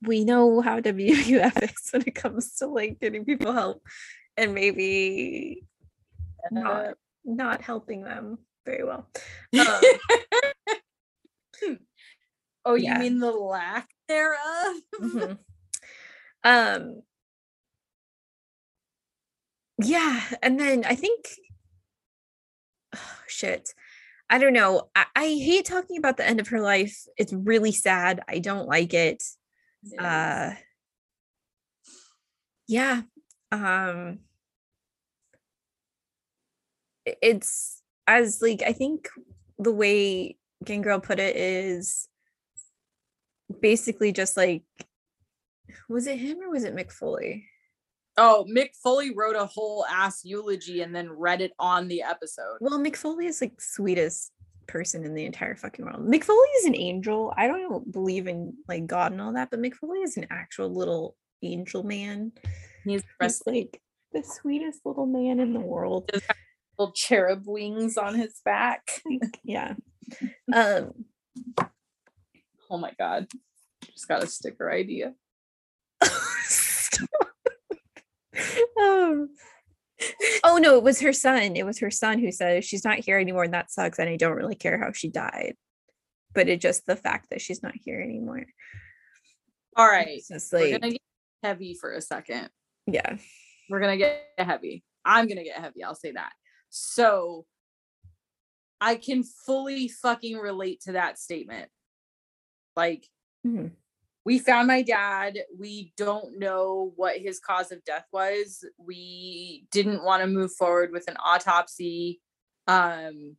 Speaker 3: we know how WWF is [LAUGHS] when it comes to like getting people help and maybe not not helping them very well. Um, [LAUGHS]
Speaker 2: oh, you
Speaker 3: yeah.
Speaker 2: mean the lack thereof?
Speaker 3: mhm. [LAUGHS] Um yeah, and then I think oh, [SIGHS] shit. I don't know. I, I hate talking about the end of her life. It's really sad. I don't like it. Uh yeah um it's as like i think the way gangrel put it is basically just like was it him or was it mick foley
Speaker 2: oh, Mick Foley wrote a whole ass eulogy and then read it on the episode.
Speaker 3: well mick foley is like sweetest person in the entire fucking world mick foley is an angel i don't believe in like god and all that but mick foley is an actual little angel man
Speaker 2: He's
Speaker 3: He's like the sweetest little man in the world.
Speaker 2: little cherub wings on his back. [LAUGHS]
Speaker 3: Yeah. [LAUGHS] Um,
Speaker 2: Oh my god. Just got a sticker idea. [LAUGHS]
Speaker 3: um, oh no, it was her son. It was her son who said she's not here anymore, and that sucks. And I don't really care how she died, but it just the fact that she's not here anymore.
Speaker 2: All right.
Speaker 3: Just
Speaker 2: We're gonna get heavy for a second.
Speaker 3: yeah,
Speaker 2: We're gonna get heavy. I'm gonna get heavy. I'll say that. So I can fully fucking relate to that statement. Like,
Speaker 3: Mhm.
Speaker 2: We found my dad. We don't know what his cause of death was. We didn't want to move forward with an autopsy. Um,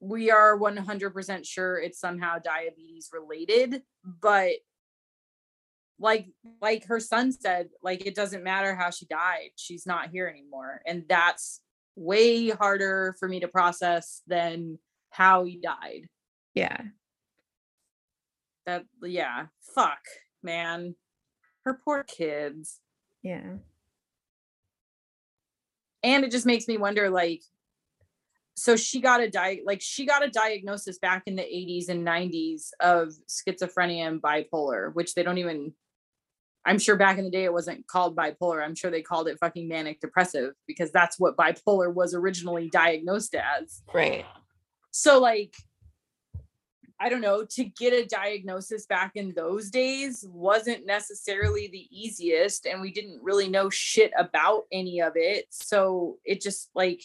Speaker 2: we are 100% sure it's somehow diabetes related, but like like her son said like it doesn't matter how she died she's not here anymore and that's way harder for me to process than how he died
Speaker 3: yeah,
Speaker 2: that yeah fuck man. Her poor kids.
Speaker 3: Yeah,
Speaker 2: and it just makes me wonder like so she got a di- like she got a diagnosis back in the 80s and 90s of schizophrenia and bipolar which they don't even i'm sure back in the day it wasn't called bipolar. I'm sure they called it fucking manic depressive because that's what bipolar was originally diagnosed as.
Speaker 3: Right.
Speaker 2: so like i don't know to get a diagnosis back in those days wasn't necessarily the easiest and we didn't really know shit about any of it. So it just like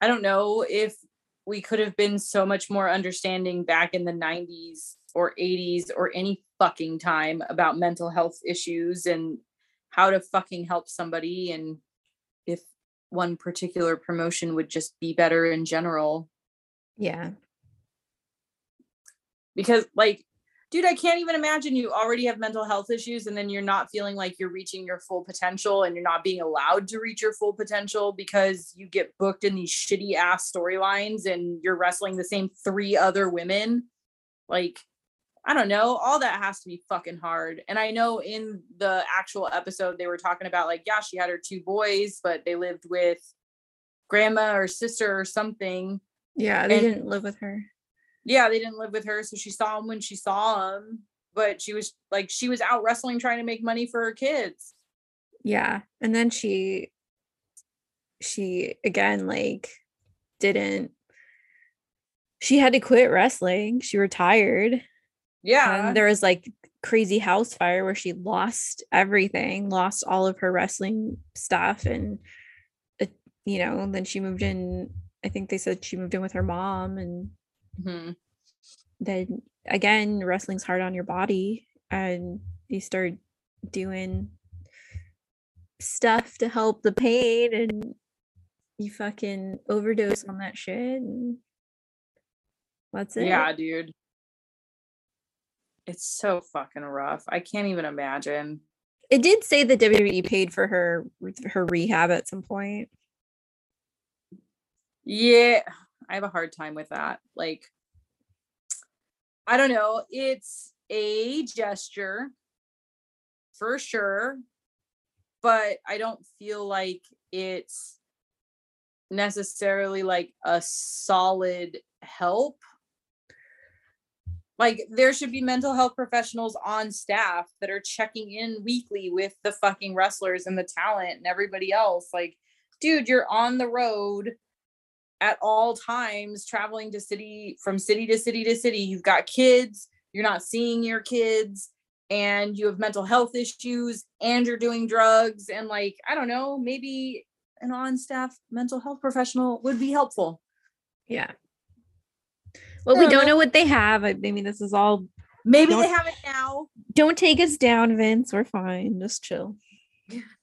Speaker 2: i don't know if we could have been so much more understanding back in the 90s or 80s or any fucking time about mental health issues and how to fucking help somebody and if one particular promotion would just be better in general.
Speaker 3: Yeah,
Speaker 2: because like dude i can't even imagine you already have mental health issues and then you're not feeling like you're reaching your full potential and you're not being allowed to reach your full potential because you get booked in these shitty ass storylines and you're wrestling the same three other women like i don't know all that has to be fucking hard and i know in the actual episode they were talking about like yeah she had her two boys but they lived with grandma or sister or something
Speaker 3: yeah. They
Speaker 2: And-
Speaker 3: didn't live with her.
Speaker 2: Yeah, they didn't live with her, so she saw him when she saw him. But she was like, she was out wrestling, trying to make money for her kids.
Speaker 3: Yeah, and then she, she again like didn't. She had to quit wrestling. She retired.
Speaker 2: Yeah,
Speaker 3: and there was like crazy house fire where she lost everything lost all of her wrestling stuff and uh, you know then she moved in i think they said she moved in with her mom and
Speaker 2: Mhm.
Speaker 3: then again wrestling's hard on your body and you start doing stuff to help the pain and you fucking overdose on that shit and that's it
Speaker 2: yeah, dude. It's so fucking rough. I can't even imagine.
Speaker 3: It did say that WWE paid for her her rehab at some point.
Speaker 2: Yeah, I have a hard time with that. Like, I don't know. It's a gesture for sure, but I don't feel like it's necessarily like a solid help. Like, there should be mental health professionals on staff that are checking in weekly with the fucking wrestlers and the talent and everybody else. Like, dude, you're on the road at all times traveling to city from city to city to city you've got kids you're not seeing your kids and you have mental health issues and you're doing drugs and like i don't know maybe an on staff mental health professional would be helpful
Speaker 3: Yeah. Well, we
Speaker 2: don't know.
Speaker 3: know what they have. I mean, this is all
Speaker 2: Maybe they have it now.
Speaker 3: Don't take us down, Vince. We're fine. Just chill. [LAUGHS]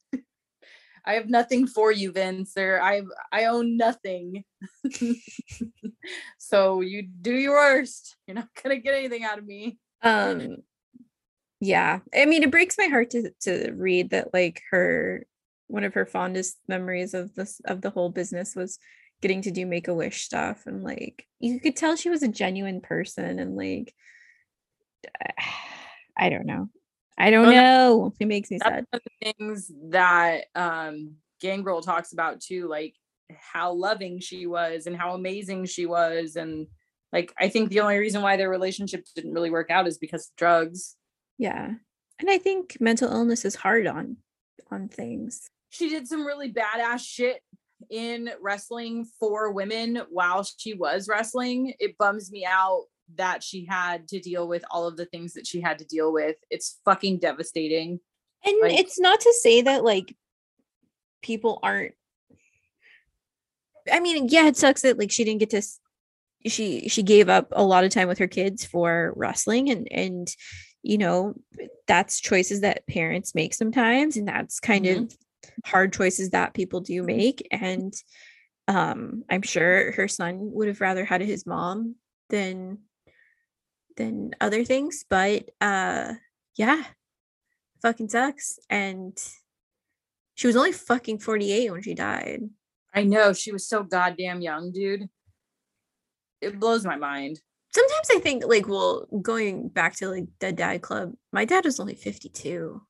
Speaker 2: I have nothing for you, Vince. There, I I own nothing. [LAUGHS] so you do your worst. You're not gonna get anything out of me.
Speaker 3: Um yeah. I mean it breaks my heart to to read that like her one of her fondest memories of this of the whole business was getting to do make a wish stuff and like you could tell she was a genuine person and like [SIGHS] I don't know. I don't
Speaker 2: no.
Speaker 3: know. It makes me sad.
Speaker 2: one of the things that um Gangrel talks about too, like how loving she was and how amazing she was. And like I think the only reason why their relationship didn't really work out is because of drugs.
Speaker 3: Yeah. And I think mental illness is hard on on things.
Speaker 2: She did some really badass shit in wrestling for women while she was wrestling. It bums me out that she had to deal with all of the things that she had to deal with. It's fucking devastating.
Speaker 3: And
Speaker 2: Like-
Speaker 3: it's not to say that like people aren't I mean, yeah, it sucks that like she didn't get to she she gave up a lot of time with her kids for wrestling and and you know, that's choices that parents make sometimes and that's kind
Speaker 2: Mhm.
Speaker 3: of hard choices that people do make and um I'm sure her son would have rather had his mom than than other things, but uh yeah, fucking sucks. And she was only fucking 48 when she died.
Speaker 2: I know she was so goddamn young, dude. It blows my mind.
Speaker 3: Sometimes I think like well, going back to like the dad club, my dad was only 52.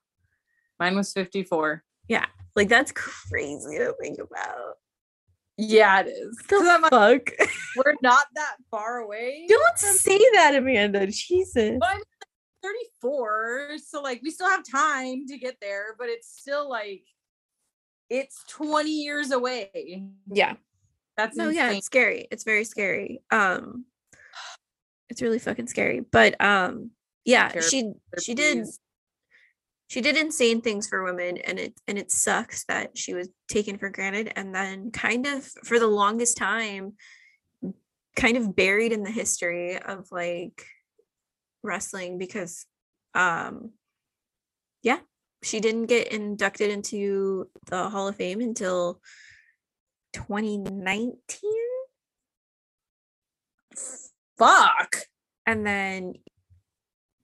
Speaker 2: Mine was 54.
Speaker 3: yeah Like that's [LAUGHS] crazy to think about.
Speaker 2: Yeah, it is.
Speaker 3: The
Speaker 2: I'm like, [LAUGHS] we're not that far away.
Speaker 3: Don't
Speaker 2: from-
Speaker 3: say that, Amanda. Jesus.
Speaker 2: But I'm 34, so like we still have time to get there, but it's still like it's 20 years away.
Speaker 3: Yeah.
Speaker 2: That's
Speaker 3: No, yeah, it's scary. It's very scary. Um it's really fucking scary. But um yeah, she she did. She did insane things for women and it and it sucks that she was taken for granted and then kind of for the longest time kind of buried in the history of like wrestling because um yeah she didn't get inducted into the hall of fame until 2019
Speaker 2: Fuck.
Speaker 3: and then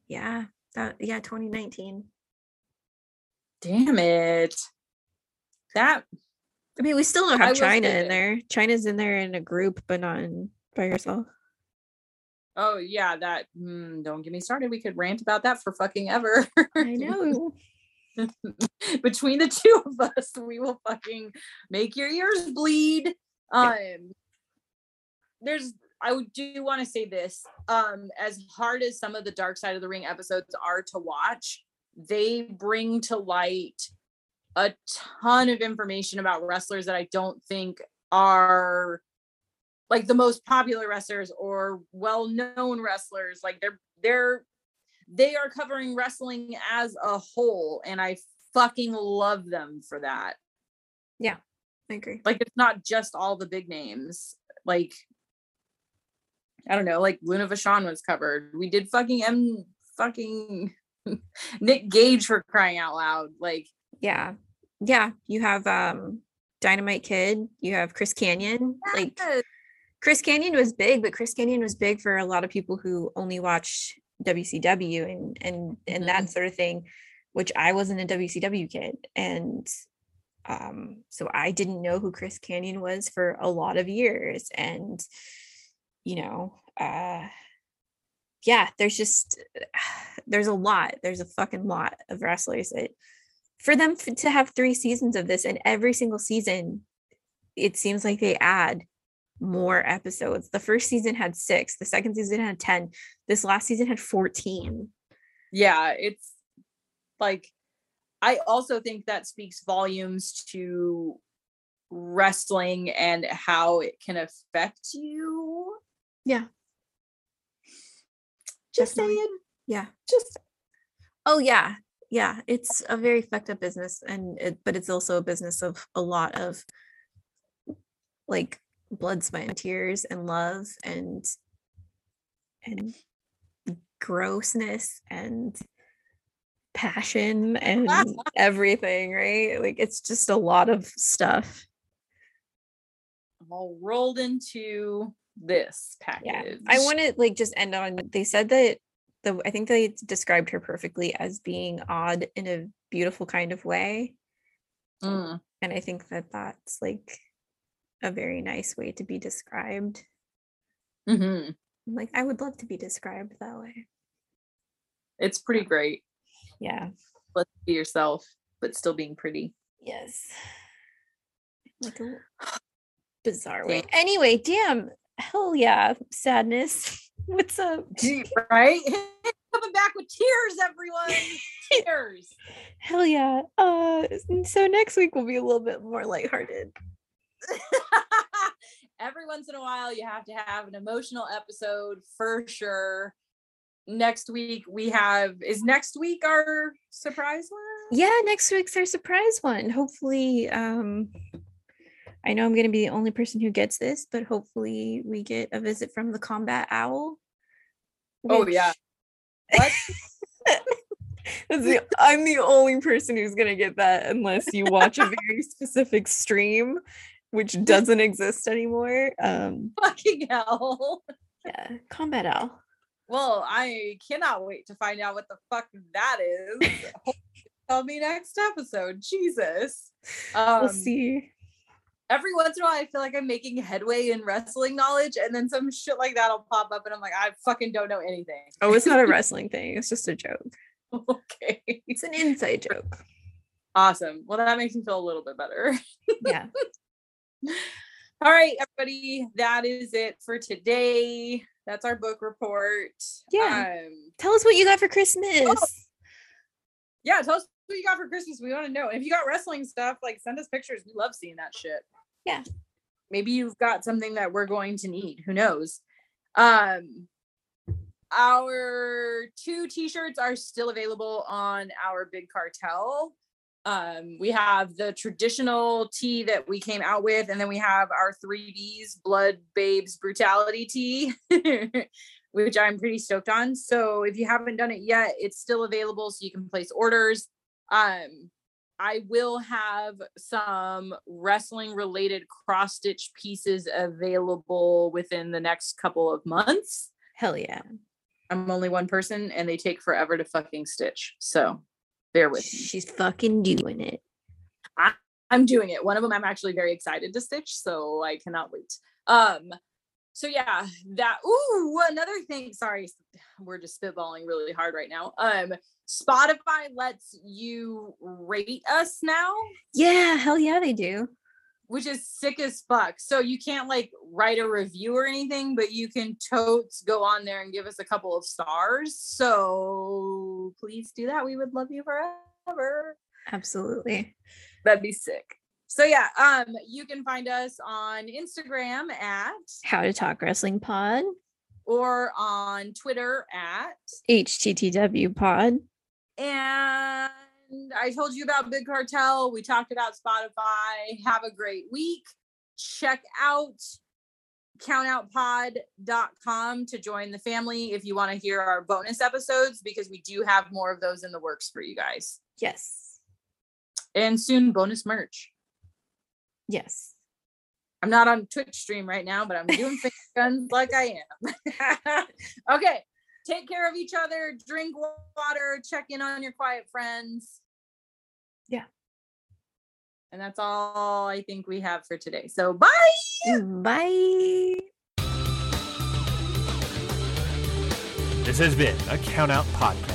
Speaker 3: yeah that yeah 2019
Speaker 2: Damn it. That
Speaker 3: I mean, we still don't have
Speaker 2: will Chyna
Speaker 3: in there. Chyna's in there in a group, but not in, by herself.
Speaker 2: oh yeah, that mm, don't get me started. We could rant about that for fucking ever.
Speaker 3: I know. [LAUGHS]
Speaker 2: Between the two of us, we will fucking make your ears bleed. Um there's I do want to say this. Um, as hard as some of the Dark Side of the Ring episodes are to watch, they bring to light a ton of information about wrestlers that I don't think are like the most popular wrestlers or well-known wrestlers. Like they're they're they are covering wrestling as a whole, and I fucking love them for that Yeah.
Speaker 3: I agree.
Speaker 2: like it's not just all the big names like i don't know like luna vachon was covered we did fucking m fucking [LAUGHS] nick gage for crying out loud like
Speaker 3: Yeah. Yeah. You have um Dynamite Kid, you have Chris Kanyon. Like Chris Kanyon was big, but Chris Kanyon was big for a lot of people who only watch WCW and and and that sort of thing, which I wasn't a WCW kid. And um so I didn't know who Chris Kanyon was for a lot of years. And you know, uh yeah, there's just [SIGHS] there's a lot. There's a fucking lot of wrestlers that for them f- to have three seasons of this and every single season it seems like they add more episodes. The first season had 6, the second season had 10. This last season had 14.
Speaker 2: yeah it's like i also think that speaks volumes to wrestling and how it can affect you
Speaker 3: Yeah.
Speaker 2: Just
Speaker 3: Definitely.
Speaker 2: saying
Speaker 3: Yeah.
Speaker 2: just
Speaker 3: Oh yeah. Yeah, it's a very fucked up business and it, but it's also a business of a lot of like blood, sweat and tears and love and and grossness and passion and [LAUGHS] everything, right? Like it's just a lot of stuff.
Speaker 2: All rolled into this package.
Speaker 3: Yeah. I want to like just end on they said that the I think they described her perfectly as being odd in a beautiful kind of way.
Speaker 2: Mm.
Speaker 3: And I think that that's like a very nice way to be described.
Speaker 2: hmm
Speaker 3: Like I would love to be described that way.
Speaker 2: It's pretty great.
Speaker 3: Yeah.
Speaker 2: Let's be yourself, but still being pretty.
Speaker 3: Yes. Like a [SIGHS] bizarre way. Anyway, damn. Hell yeah. Sadness. [LAUGHS] What's up?
Speaker 2: Gee, right? [LAUGHS] Coming back with tears, everyone. Tears. [LAUGHS]
Speaker 3: Hell yeah. Uh so next week will be a little bit more lighthearted.
Speaker 2: Every once in a while, you have to have an emotional episode for sure. Next week, we have is next week our surprise one?
Speaker 3: Yeah, next week's our surprise one. Hopefully, um I know I'm gonna be the only person who gets this, but hopefully we get a visit from the combat owl.
Speaker 2: Oh, yeah. What? [LAUGHS]
Speaker 3: The, I'm the only person who's gonna get that unless you watch a very specific stream, which doesn't exist anymore. Um, [LAUGHS]
Speaker 2: Fucking hell.
Speaker 3: yeah, combat owl.
Speaker 2: Well, I cannot wait to find out what the fuck that is. [LAUGHS] Tell me next episode. Jesus. Um,
Speaker 3: we'll see.
Speaker 2: Every once in a while I feel like I'm making headway in wrestling knowledge, and then some shit like that'll pop up, and I'm like, I fucking don't know anything.
Speaker 3: Oh, it's not a [LAUGHS] wrestling thing. It's just a joke.
Speaker 2: okay.
Speaker 3: It's an inside joke.
Speaker 2: Awesome. Well, that makes me feel a little bit better. [LAUGHS]
Speaker 3: Yeah.
Speaker 2: All right, everybody. That is it for today. That's our book report.
Speaker 3: Yeah.
Speaker 2: Um,
Speaker 3: Tell us what you got for Christmas.
Speaker 2: yeah, tell us what you got for Christmas. We want to know. And If you got wrestling stuff, like send us pictures. We love seeing that shit.
Speaker 3: Yeah.
Speaker 2: Maybe you've got something that we're going to need. Who knows? Um our two t-shirts are still available on our big cartel. Um, we have the traditional tee that we came out with, and then we have our three B's Blood Babes Brutality tee, [LAUGHS] which I'm pretty stoked on. So if you haven't done it yet, it's still available, so you can place orders. Um, I will have some wrestling related cross stitch pieces available within the next couple of months.
Speaker 3: Hell yeah.
Speaker 2: I'm only one person and they take forever to fucking stitch. So bear with me.
Speaker 3: She's fucking doing it.
Speaker 2: I'm doing it. One of them I'm actually very excited to stitch, so I cannot wait. Um so yeah, that ooh, another thing, sorry, we're just spitballing really hard right now. Um Spotify lets you rate us now,
Speaker 3: Yeah, hell yeah, they do.
Speaker 2: which is sick as fuck. So you can't like write a review or anything, but you can totes go on there and give us a couple of stars. So please do that. We would love you forever.
Speaker 3: Absolutely.
Speaker 2: That'd be sick. So yeah, um, you can find us on Instagram at
Speaker 3: How to Talk Wrestling Pod,
Speaker 2: or on Twitter at
Speaker 3: HTTW Pod.
Speaker 2: and I told you about Big Cartel. We talked about Spotify. Have a great week. Check out countoutpod.com to join the family if you want to hear our bonus episodes because we do have more of those in the works for you guys.
Speaker 3: Yes.
Speaker 2: And soon bonus merch.
Speaker 3: Yes.
Speaker 2: I'm not on Twitch stream right now, but I'm doing finger [LAUGHS] guns like I am. [LAUGHS] okay. Take care of each other, drink water, check in on your quiet friends.
Speaker 3: Yeah.
Speaker 2: And that's all I think we have for today. So bye.
Speaker 3: Mm, bye.
Speaker 1: This has been a Count Out Podcast.